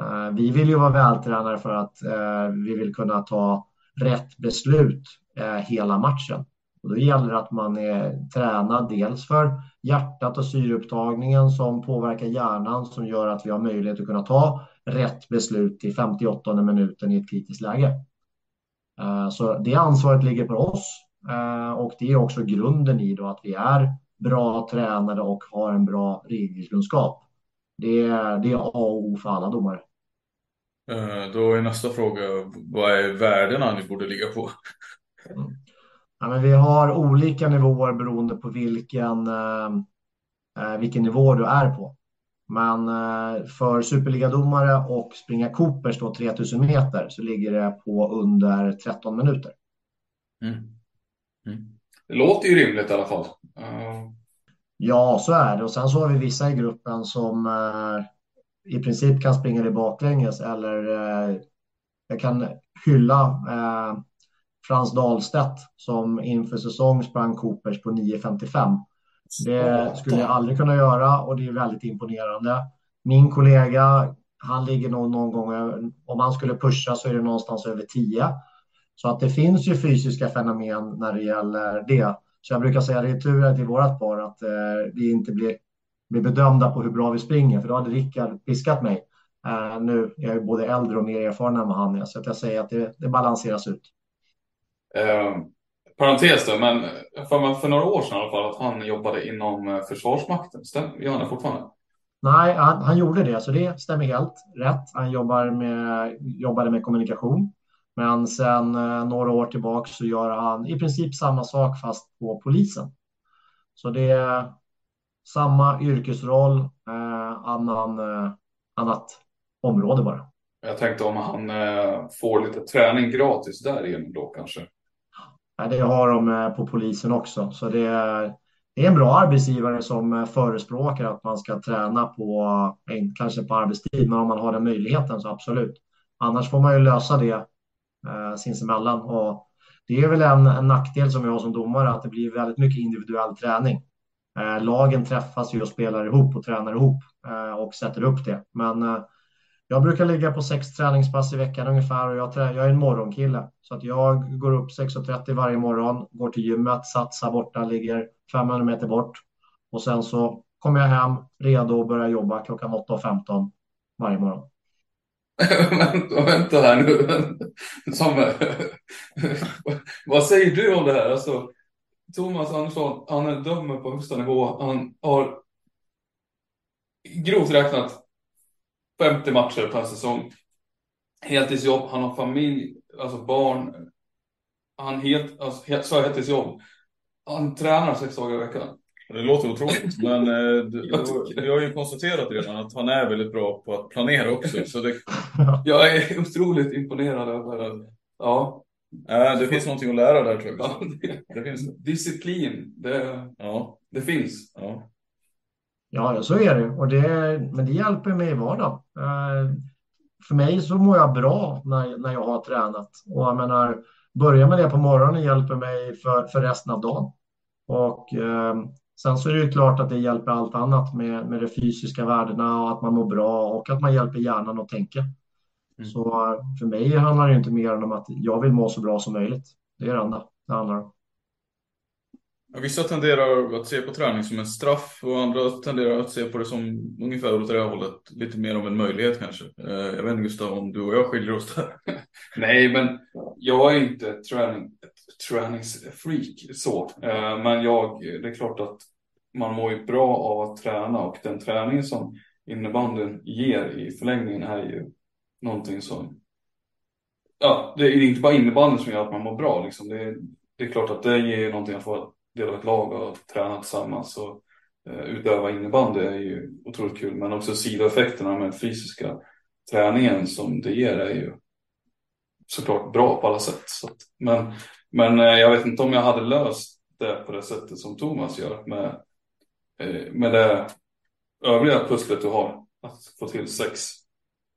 Uh, vi vill ju vara vältränade för att uh, vi vill kunna ta rätt beslut uh, hela matchen. Och då gäller det att man är tränad dels för hjärtat och syreupptagningen som påverkar hjärnan som gör att vi har möjlighet att kunna ta rätt beslut i 58 minuten i ett kritiskt läge. Så det ansvaret ligger på oss och det är också grunden i då att vi är bra tränade och har en bra regelkunskap. Det är, det är A och O för alla domare. Eh, då är nästa fråga, vad är värdena ni borde ligga på? Ja, men vi har olika nivåer beroende på vilken, eh, vilken nivå du är på. Men eh, för superligadomare och springa Coopers då 3000 meter så ligger det på under 13 minuter. Mm. Mm. Det låter ju rimligt i alla fall. Uh... Ja, så är det. Och sen så har vi vissa i gruppen som uh, i princip kan springa det baklänges eller uh, jag kan hylla Frans Dahlstedt som inför säsong sprang Coopers på 9.55. Det skulle jag aldrig kunna göra och det är väldigt imponerande. Min kollega, han ligger nog någon gång, om han skulle pusha så är det någonstans över 10. Så att det finns ju fysiska fenomen när det gäller det. Så jag brukar säga det är tur till vårat par att eh, vi inte blir, blir bedömda på hur bra vi springer, för då hade Rickard piskat mig. Eh, nu är jag ju både äldre och mer erfaren än vad han är, så att jag säger att det, det balanseras ut. Eh, parentes då, men för, för några år sedan i alla fall att han jobbade inom eh, Försvarsmakten. Stämmer, gör han det fortfarande? Nej, han, han, gjorde det, så det stämmer helt rätt. Han jobbar med, jobbade med kommunikation. Men sen eh, några år tillbaka så gör han i princip samma sak fast på polisen. Så det är samma yrkesroll, eh, annan, eh, annat område bara. Jag tänkte om han eh, får lite träning gratis därigenom då kanske. Det har de på polisen också. Så det är, det är en bra arbetsgivare som förespråkar att man ska träna på, kanske på arbetstid, men om man har den möjligheten så absolut. Annars får man ju lösa det eh, sinsemellan. Och det är väl en, en nackdel som vi har som domare, att det blir väldigt mycket individuell träning. Eh, lagen träffas ju och spelar ihop och tränar ihop eh, och sätter upp det. Men eh, jag brukar ligga på sex träningspass i veckan ungefär och jag, jag är en morgonkille. Så att jag går upp 6.30 varje morgon, går till gymmet, satsar borta, ligger 500 meter bort. Och sen så kommer jag hem redo och börjar jobba klockan 8.15 varje morgon vänta, vänta här nu. Som, vad säger du om det här? Alltså, Thomas Andersson, han är dömer på högsta nivå. Han har grovt räknat 50 matcher per säsong. Heltidsjobb, han har familj, alltså barn. Han helt, alltså, så heltidsjobb. Han tränar sex dagar i veckan. Det låter otroligt, men eh, du, vi har ju konstaterat redan att han är väldigt bra på att planera också. Så det... Jag är otroligt imponerad över ja. Äh, det finns någonting att lära där tror jag. Ja, det, det finns. Disciplin, det, ja. det finns. Ja. Ja, så är det. Och det men det hjälper mig i vardagen. Eh, för mig så mår jag bra när, när jag har tränat. Och jag menar, börja med det på morgonen hjälper mig för, för resten av dagen. Och eh, sen så är det ju klart att det hjälper allt annat med, med de fysiska värdena och att man mår bra och att man hjälper hjärnan att tänka. Mm. Så för mig handlar det inte mer om att jag vill må så bra som möjligt. Det är det enda det handlar om. Vissa tenderar att se på träning som en straff och andra tenderar att se på det som ungefär åt det här hållet. Lite mer av en möjlighet kanske. Eh, jag vet inte Gustav om du och jag skiljer oss där. Nej, men jag är inte ett, träning, träningsfreak så. Eh, men jag, det är klart att man mår ju bra av att träna och den träning som innebandyn ger i förlängningen är ju någonting som Ja, det är inte bara innebandyn som gör att man mår bra. Liksom. Det, är, det är klart att det ger någonting att få del av ett lag och träna tillsammans och eh, utöva innebandy är ju otroligt kul. Men också sidoeffekterna med fysiska träningen som det ger är ju såklart bra på alla sätt. Så att, men, men eh, jag vet inte om jag hade löst det på det sättet som Thomas gör med, eh, med det övriga pusslet du har. Att få till sex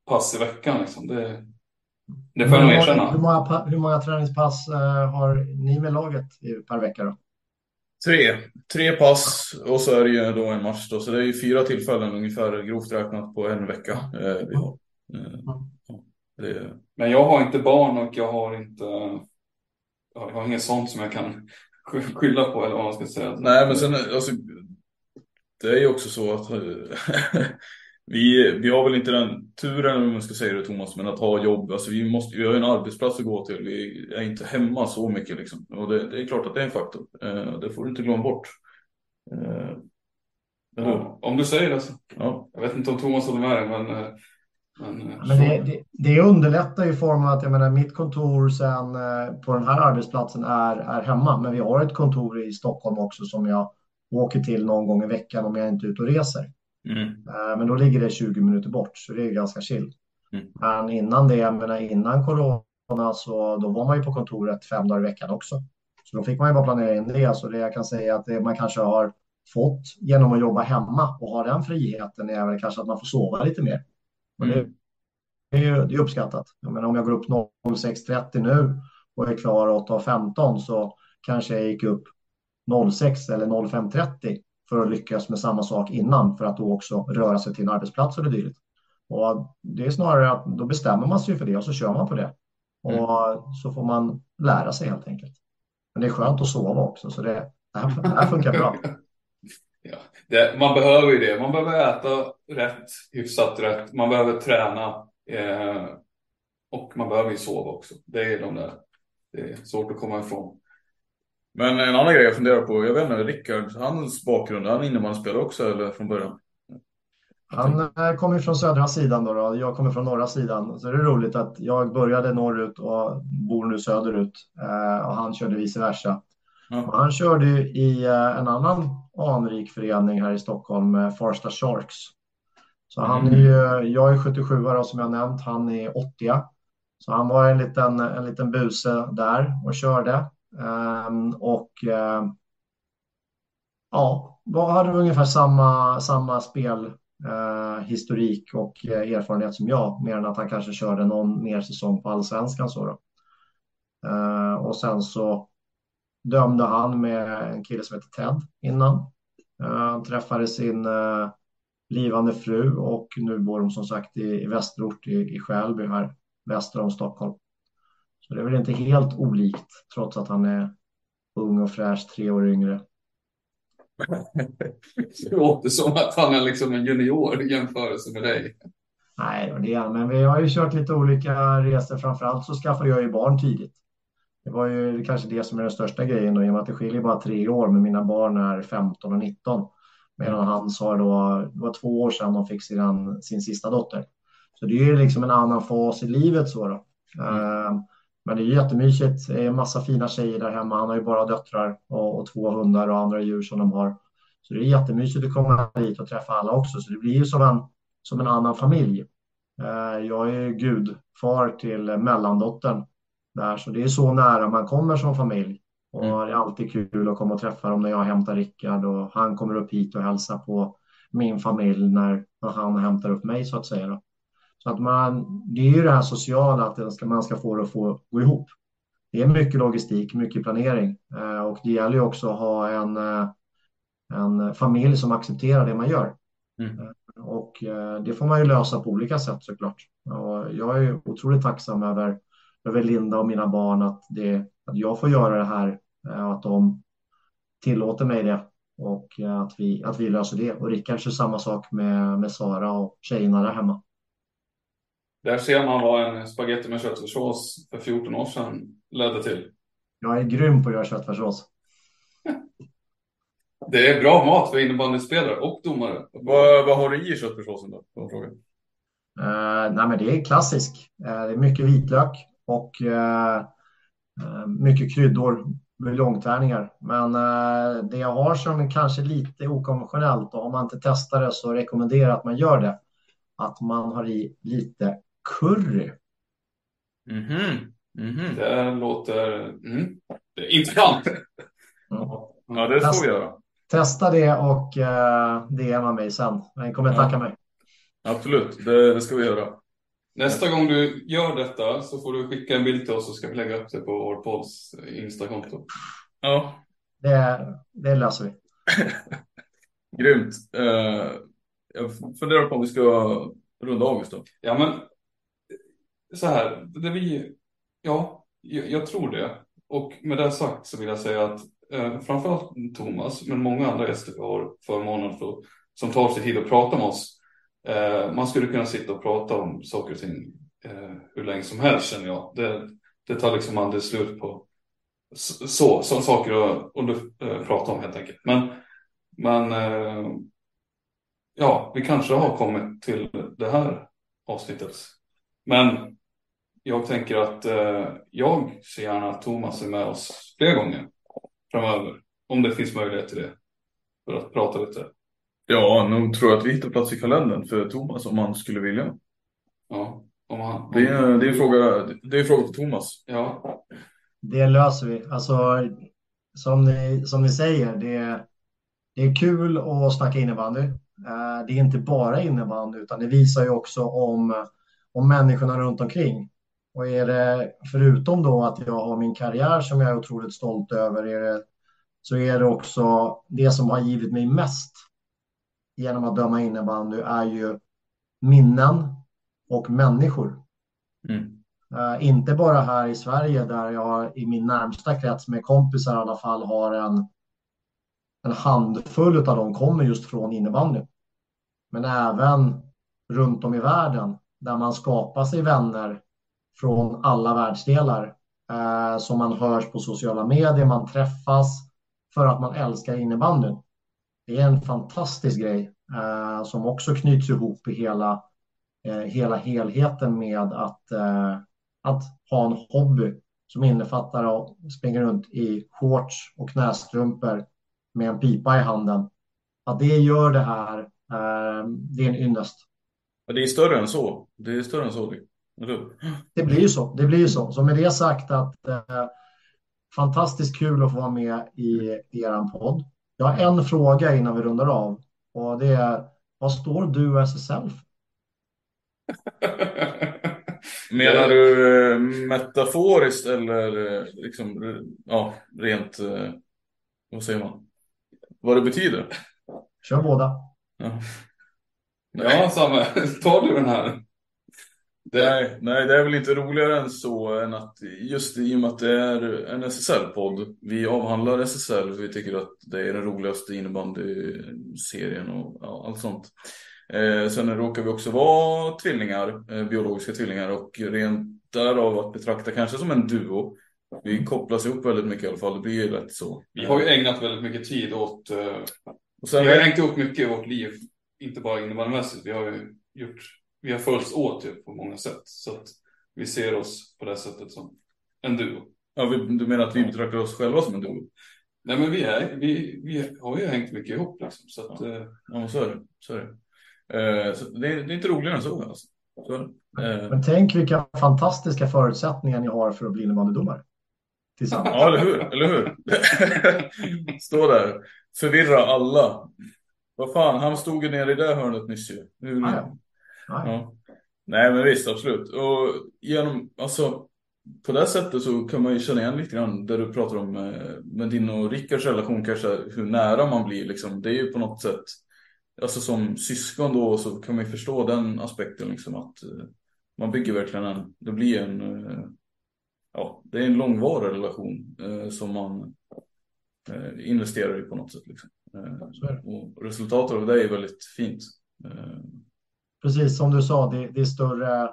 pass i veckan liksom. Det, det får jag nog erkänna. Hur många, hur många träningspass har ni med laget per vecka då? Tre. Tre pass och så är det ju då en match då. Så det är ju fyra tillfällen ungefär grovt räknat på en vecka eh, vi har. Eh, det... Men jag har inte barn och jag har inte jag har inget sånt som jag kan skylla på eller vad man ska säga. Nej men sen alltså, det är ju också så att vi, vi har väl inte den turen, om man ska säga det Thomas, men att ha jobb. Alltså vi, måste, vi har ju en arbetsplats att gå till. Vi är inte hemma så mycket liksom. Och det, det är klart att det är en faktor. Eh, det får du inte glömma bort. Eh, ja, om du säger det så. Ja. Jag vet inte om Thomas håller med dig, men. Men, Men det, det, det underlättar i form av att jag menar, mitt kontor sen eh, på den här arbetsplatsen är, är hemma. Men vi har ett kontor i Stockholm också som jag åker till någon gång i veckan om jag inte är ute och reser. mm, Eh, Men då ligger det 20 minuter bort, så det är ganska chill. Mm. Men innan det, jag menar innan corona, så då var man ju på kontoret fem dagar i veckan också. Så då fick man ju bara planera in det. Så det jag kan säga att det man kanske har fått genom att jobba hemma och ha den friheten är väl kanske att man får sova lite mer. Mm. det är ju det är uppskattat. Jag menar, om jag går upp 06.30 nu och är klar 8.15 så kanske jag gick upp 06 eller 05.30 för att lyckas med samma sak innan för att då också röra sig till en arbetsplats det dylikt. Och det är snarare att då bestämmer man sig för det och så kör man på det. Och så får man lära sig helt enkelt. Men det är skönt att sova också så det, det, här, det här funkar bra. Ja, det, man behöver ju det. Man behöver äta rätt, hyfsat rätt. Man behöver träna. Eh, och man behöver ju sova också. Det är de där. Det är svårt att komma ifrån. Men en annan grej jag funderar på, jag vet inte, Rickard, hans bakgrund, är han innebandyspelare också eller från början? Han eh, kommer från södra sidan då, då. Jag kommer från norra sidan. Så det är roligt att jag började norrut och bor nu söderut. Eh, och han körde vice versa. Ja. Och han körde i eh, en annan anrik förening här i Stockholm, Farsta Sharks. Så han är ju, jag är 77 då, som jag nämnt, han är 80 Så han var en liten, en liten buse där och körde. Ehm, och eh, ja, var- hade ungefär samma, samma spel eh, historik och eh, erfarenhet som jag, mer än att han kanske körde någon mer säsong på allsvenskan. Så då. Och sen så dömde han med en kille som heter Ted innan. Eh, Han träffade sin eh, blivande fru och nu bor de som sagt i, i västerort i, i Skälby här väster om Stockholm. Så det är väl inte helt olikt trots att han är ung och fräsch, tre år yngre. Det låter som att han är liksom en junior i jämförelse med dig. Nej, det det. Men vi har ju kört lite olika resor. Framförallt så skaffade jag ju barn tidigt. Det var ju kanske det som är den största grejen då, i och med att det skiljer bara tre år, men mina barn är 15 och 19. Medan hans har då, det var två år sedan de fick sin, sin sista dotter. Så det är ju liksom en annan fas i livet så då. Eh, Men det är jättemysigt. Det är en massa fina tjejer där hemma. Han har ju bara döttrar och, och två hundar och andra djur som de har. Så det är jättemysigt att komma hit och träffa alla också. Så det blir ju som en, som en annan familj. Eh, Jag är gudfar till mellandottern där, så det är så nära man kommer som familj. Och Mm. det är alltid kul att komma och träffa dem när jag hämtar Rickard och han kommer upp hit och hälsar på min familj när, när han hämtar upp mig så att säga. Då. Så att man, det är ju det här sociala att man ska få det att få gå ihop. Det är mycket logistik, mycket planering eh, och det gäller ju också att ha en, eh, en familj som accepterar det man gör. Mm. Och eh, det får man ju lösa på olika sätt såklart. Och jag är ju otroligt tacksam över, över Linda och mina barn att, det, att jag får göra det här eh, och att de tillåter mig det och eh, att vi, att vi löser det. Och Rickard kör samma sak med, med Sara och tjejerna där hemma. Där ser man vad en spagetti med köttfärssås för 14 år sedan ledde till. Jag är grym på att göra köttfärssås. Det är bra mat för innebandyspelare och domare. Vad, vad har du i köttfärssåsen då? Eh, nej, men det är klassisk. Eh, det är mycket vitlök och eh, eh, mycket kryddor, buljongtärningar. Men eh, det jag har som är kanske lite okonventionellt och om man inte testar det så rekommenderar jag att man gör det. Att man har i lite curry. Mhm. Mhm. Det låter mm, det intressant. Mm. Ja, det får vi göra. Testa det och eh, DMa mig sen. Ni kommer tacka mig. Absolut, det, det ska vi göra. Nästa gång du gör detta så får du skicka en bild till oss så ska vi lägga upp det på vår podds Instakonto. Ja, Det, det löser vi. grymt. Eh, jag funderar på om vi ska runda av just då. Ja, men så här, det vi, ja, jag, jag tror det. Och med det sagt så vill jag säga att eh, framförallt Thomas, men många andra gäster vi har förmånen för, som tar sig tid att prata med oss. Eh, man skulle kunna sitta och prata om saker och ting eh, hur länge som helst känner jag. Det, det tar liksom aldrig slut på så, så saker att, att eh, prata om helt enkelt. Men, men eh, ja, vi kanske har kommit till det här avsnittet. Men jag tänker att eh, jag ser gärna att Thomas är med oss fler gånger framöver. Om det finns möjlighet till det. För att prata lite. Ja, nog tror jag att vi hittar plats i kalendern för Thomas om han skulle vilja. Ja, om han, om... Det är, det är en fråga, det är en fråga för Thomas. Ja. Det löser vi. Alltså, som ni, som ni säger, det är, det är kul att snacka innebandy. Eh, det är inte bara innebandy, utan det visar ju också om, om människorna runt omkring. Och är det, förutom då att jag har min karriär som jag är otroligt stolt över, är det, så är det också det som har givit mig mest genom att döma innebandy är ju minnen och människor. Mm. Uh, inte bara här i Sverige där jag i min närmsta krets med kompisar i alla fall har en, en handfull av dem kommer just från innebandy. Men även runt om i världen där man skapar sig vänner från alla världsdelar uh, som man hörs på sociala medier, man träffas för att man älskar innebandyn. Det är en fantastisk grej uh, som också knyts ihop i hela, hela helheten med att att ha en hobby som innefattar att springa runt i shorts och knästrumpor med en pipa i handen. Att det gör det här, eh, det är en ynnest. Det är större än så. Det är större än så. Det blir ju så. Det blir ju så. Så med det sagt att eh, fantastiskt kul att få vara med i, i er podd. Jag har en fråga innan vi rundar av och det är vad står du och SSL för? Menar du eh, metaforiskt eller eh, liksom, eh, ja, rent, vad säger man? Vad det betyder? Kör båda. Ja, ja Samme, tar du den här? Nej, nej, det är väl inte roligare än så än att just i och med att det är en SSL-podd. Vi avhandlar SSL, vi tycker att det är den roligaste innebandy-serien och ja, allt sånt. Eh, sen råkar vi också vara tvillingar, eh, biologiska tvillingar och rent därav att betrakta kanske som en duo. Vi kopplas ihop väldigt mycket i alla fall, det blir ju lätt så. Vi har ju ägnat väldigt mycket tid åt, eh, och sen vi har hängt ihop mycket i vårt liv, inte bara innebandymässigt. Vi har ju gjort, vi har följts åt ju på många sätt. Så att vi ser oss på det sättet som en duo. Ja, vi, du menar att vi betraktar oss själva som en duo? Nej, men vi, är, vi, vi har ju hängt mycket ihop liksom. Så att, ja, ja så är det. Så är det. Eh, så det, är, det är inte roligare än så. Alltså. så eh. Men tänk vilka fantastiska förutsättningar ni har för att bli innebandydomare. Ja, eller hur? Eller hur? Stå där, förvirra alla. Vad fan, han stod ju nere i det hörnet nyss ju. Hur... Ah, ja. Ah, ja. Nej, men visst, absolut. Och genom, alltså, på det sättet så kan man ju känna igen lite grann där du pratar om eh, med din och Rickards relation kanske hur nära man blir liksom. Det är ju på något sätt alltså som syskon då så kan man ju förstå den aspekten liksom att uh, man bygger verkligen en, det blir en, uh, ja, det är en långvarig relation som man investerar i på något sätt. Liksom. och resultatet av det är väldigt fint. Precis som du sa, det, det, är större,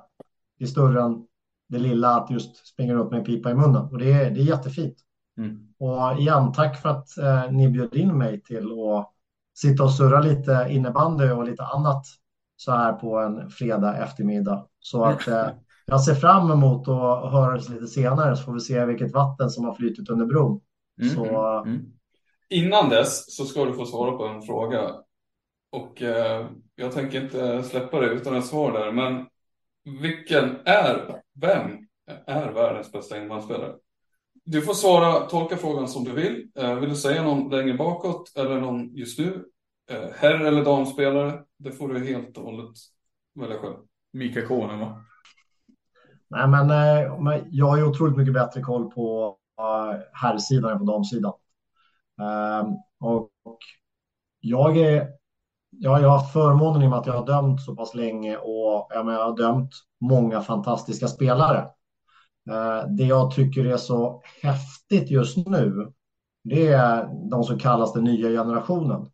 det är större än det lilla att just springa runt med en pipa i munnen och det är, det är jättefint. Mm. Och igen, tack för att eh, ni bjöd in mig till att sitta och surra lite innebandy och lite annat så här på en fredag eftermiddag. Så att eh, jag ser fram emot att höra det lite senare så får vi se vilket vatten som har flyttit under bron. Mm. Så... Mm. Innan dess så ska du få svara på en fråga. Och eh, jag tänker inte släppa det utan ett svar där. Men vilken är, vem är världens bästa innebandyspelare? Du får svara, tolka frågan som du vill. Eh, vill du säga någon längre bakåt eller någon just nu? Eh, herr eller damspelare? Det får du helt och hållet välja själv. Mika Konen va? Nej men eh, jag har ju otroligt mycket bättre koll på herrsidan än på damsidan. Ehm, och jag är Ja, jag har haft förmånen i och med att jag har dömt så pass länge och jag, menar, jag har dömt många fantastiska spelare. Eh, det jag tycker är så häftigt just nu, det är de som kallas den nya generationen.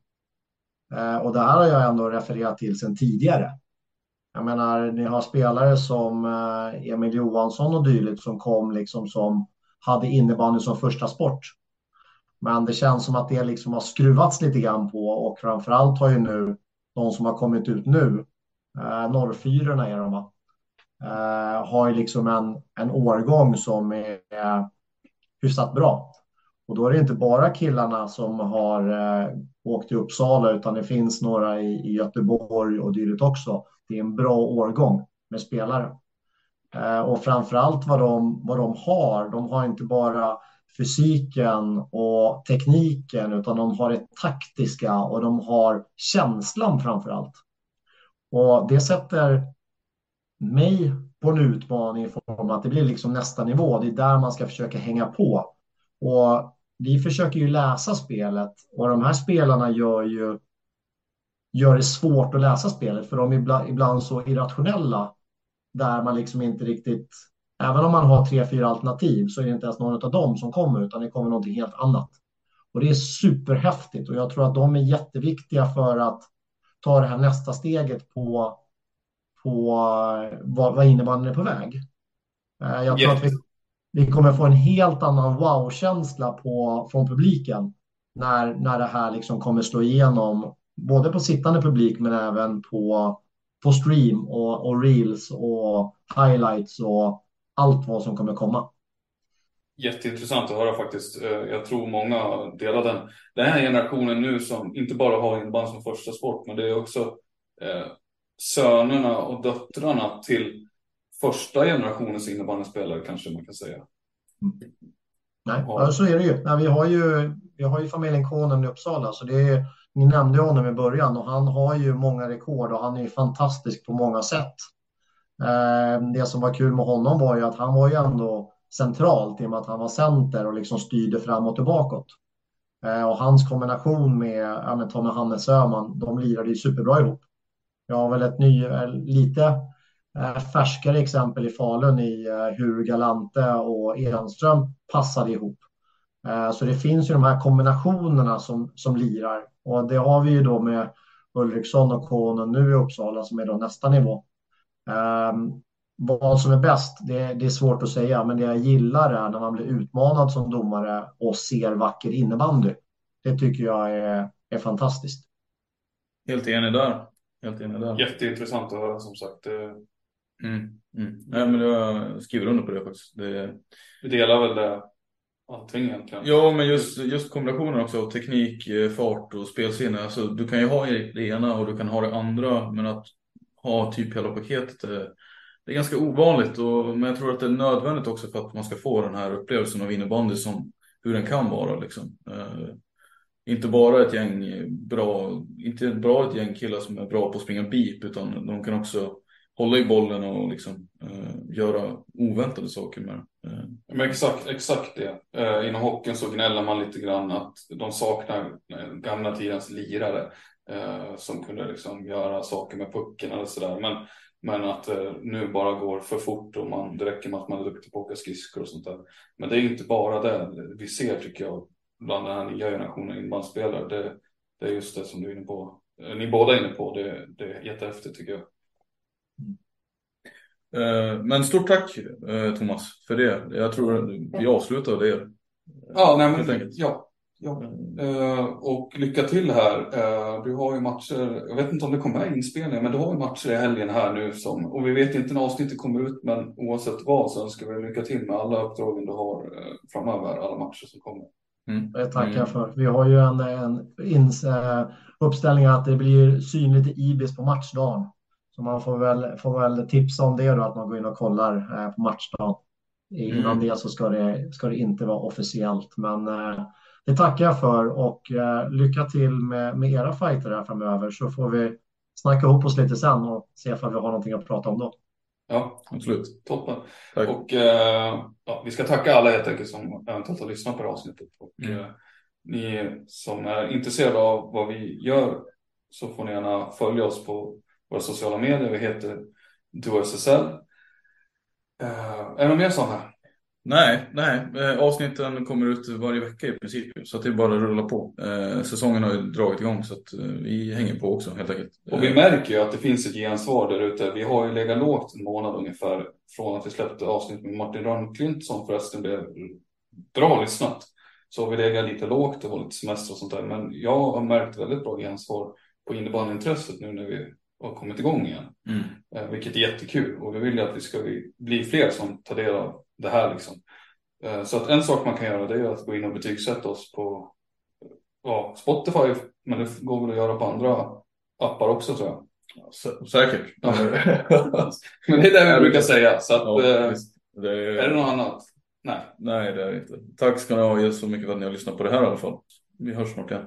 Eh, och det här har jag ändå refererat till sedan tidigare. Jag menar, ni har spelare som eh, Emil Johansson och dylikt som kom liksom som hade innebandy som första sport. Men det känns som att det liksom har skruvats lite grann på och framförallt har ju nu de som har kommit ut nu eh, 04 är de va? Eh, har ju liksom en, en årgång som är eh, hyfsat bra. Och då är det inte bara killarna som har eh, åkt till Uppsala utan det finns några i, i Göteborg och dylikt också. Det är en bra årgång med spelare. Eh, och framförallt vad de, vad de har, de har inte bara fysiken och tekniken utan de har det taktiska och de har känslan framför allt. Och det sätter mig på en utmaning i form att det blir liksom nästa nivå. Det är där man ska försöka hänga på. Och vi försöker ju läsa spelet och de här spelarna gör ju gör det svårt att läsa spelet för de är ibland, ibland så irrationella där man liksom inte riktigt Även om man har tre, fyra alternativ så är det inte ens någon av dem som kommer utan det kommer någonting helt annat. Och det är superhäftigt och jag tror att de är jätteviktiga för att ta det här nästa steget på, på vad, vad innebandyn är på väg. Eh, jag tror yes. att vi, vi kommer få en helt annan wow-känsla från publiken när, när det här liksom kommer slå igenom både på sittande publik men även på, på stream och, och reels och highlights och allt vad som kommer komma. Jätteintressant att höra faktiskt. Eh, jag tror många delar den. Den här generationen nu som inte bara har innebandy som första sport, men det är också eh, sönerna och döttrarna till första generationens innebandyspelare kanske man kan säga. Mm. Nej, ja. så är det ju. Nej, vi, har ju vi har ju familjen Konen i Uppsala, så det är, ni nämnde honom i början och han har ju många rekord och han är fantastisk på många sätt. Eh, det som var kul med honom var ju att han var ju ändå centralt i och med att han var center och liksom styrde fram och tillbaka. Eh, och hans kombination med, ja, med Tommy Hannes Öhman, de lirade ju superbra ihop. Jag har väl ett ny, eh, lite färskare exempel i Falun i hur Galante och Enström passade ihop. Så det finns ju de här kombinationerna som, som lirar och det har vi ju då med Ulriksson och Konen nu i Uppsala som är då nästa nivå. Um, vad som är bäst, det, det, är svårt att säga, men det jag gillar är när man blir utmanad som domare och ser vacker innebandy. Det tycker jag är, är fantastiskt. Helt enig där. Helt enig där. Jätteintressant att höra som sagt. Mm, mm. Nej, men jag skriver under på det faktiskt. Det... Vi delar väl det allting egentligen. Ja, men just, just kombinationen också av teknik, eh, fart och spelsinne. Alltså, du kan ju ha det ena och du kan ha det andra, men att ha typ hela paketet. Eh, det är ganska ovanligt, och, men jag tror att det är nödvändigt också för att man ska få den här upplevelsen av innebandy som hur den kan vara. Liksom. Eh, inte bara ett gäng bra, inte bara ett gäng killar som är bra på att springa beep, utan de kan också hålla i bollen och liksom, eh, göra oväntade saker med eh. Men exakt, exakt det. Eh, inom hockeyn så gnäller man lite grann att de saknar eh, gamla tidens lirare eh, som kunde liksom göra saker med pucken eller sådär. Men, men att eh, nu bara går för fort och man, det räcker med att man är duktig på att åka skridskor och sånt där. Men det är inte bara det vi ser tycker jag bland den här nya generationen innebandyspelare. Det, det är just det som du är inne på. Eh, ni båda är inne på. Det, det är jättehäftigt tycker jag. Eh, men stort tack eh, Thomas för det. Jag tror vi avslutar det. Ja, nej, men, ja, Ja, eh, och lycka till här. Eh, du har ju matcher, jag vet inte om det kommer med inspelningar, men du har ju matcher i helgen här nu som, och vi vet inte när avsnittet kommer ut, men oavsett vad så önskar vi lycka till med alla uppdragen du har eh, framöver, alla matcher som kommer. Mm. Det tackar jag för. Vi har ju en, en ins, uppställning att det blir synligt i Ibis på matchdagen. Så man får väl, får väl tipsa om det då, att man går in och kollar på matchdagen. Innan mm. det så ska det, ska det inte vara officiellt, men det tackar jag för och eh, lycka till med, med era fighter här framöver så får vi snacka ihop oss lite sen och se om vi har någonting att prata om då. Ja, absolut. Toppen. Tack. Och eh, ja, vi ska tacka alla helt enkelt som eventuellt har lyssnat på det här avsnittet. Och, mm. eh, ni som är intresserade av vad vi gör så får ni gärna följa oss på våra sociala medier. Vi heter DoSSL. Eh, är det något mer sånt här? Nej, nej. Eh, avsnitten kommer ut varje vecka i princip. Så det är bara att rulla på. Eh, säsongen har ju dragit igång så att eh, vi hänger på också helt enkelt. Och vi märker ju att det finns ett gensvar där ute. Vi har ju legat lågt en månad ungefär från att vi släppte avsnitt med Martin Rönnklint som förresten blev bra lyssnat. Så har vi legat lite lågt, det var lite semester och sånt där. Men jag har märkt väldigt bra gensvar på innebandyintresset nu när vi har kommit igång igen. Mm. Vilket är jättekul och vi vill ju att vi ska bli fler som tar del av det här liksom. Eh, så att en sak man kan göra det är att gå in och betygsätta oss på ja, Spotify, men det går väl att göra på andra appar också tror jag. Ja, säkert. Ja. men det är det vi brukar säga. Så att, Ja, eh, det är, är det något annat? Nej. Nej, det är det inte. Tack ska ni ha så mycket för att ni har lyssnat på det här i alla fall. Vi hörs snart igen.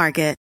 Market.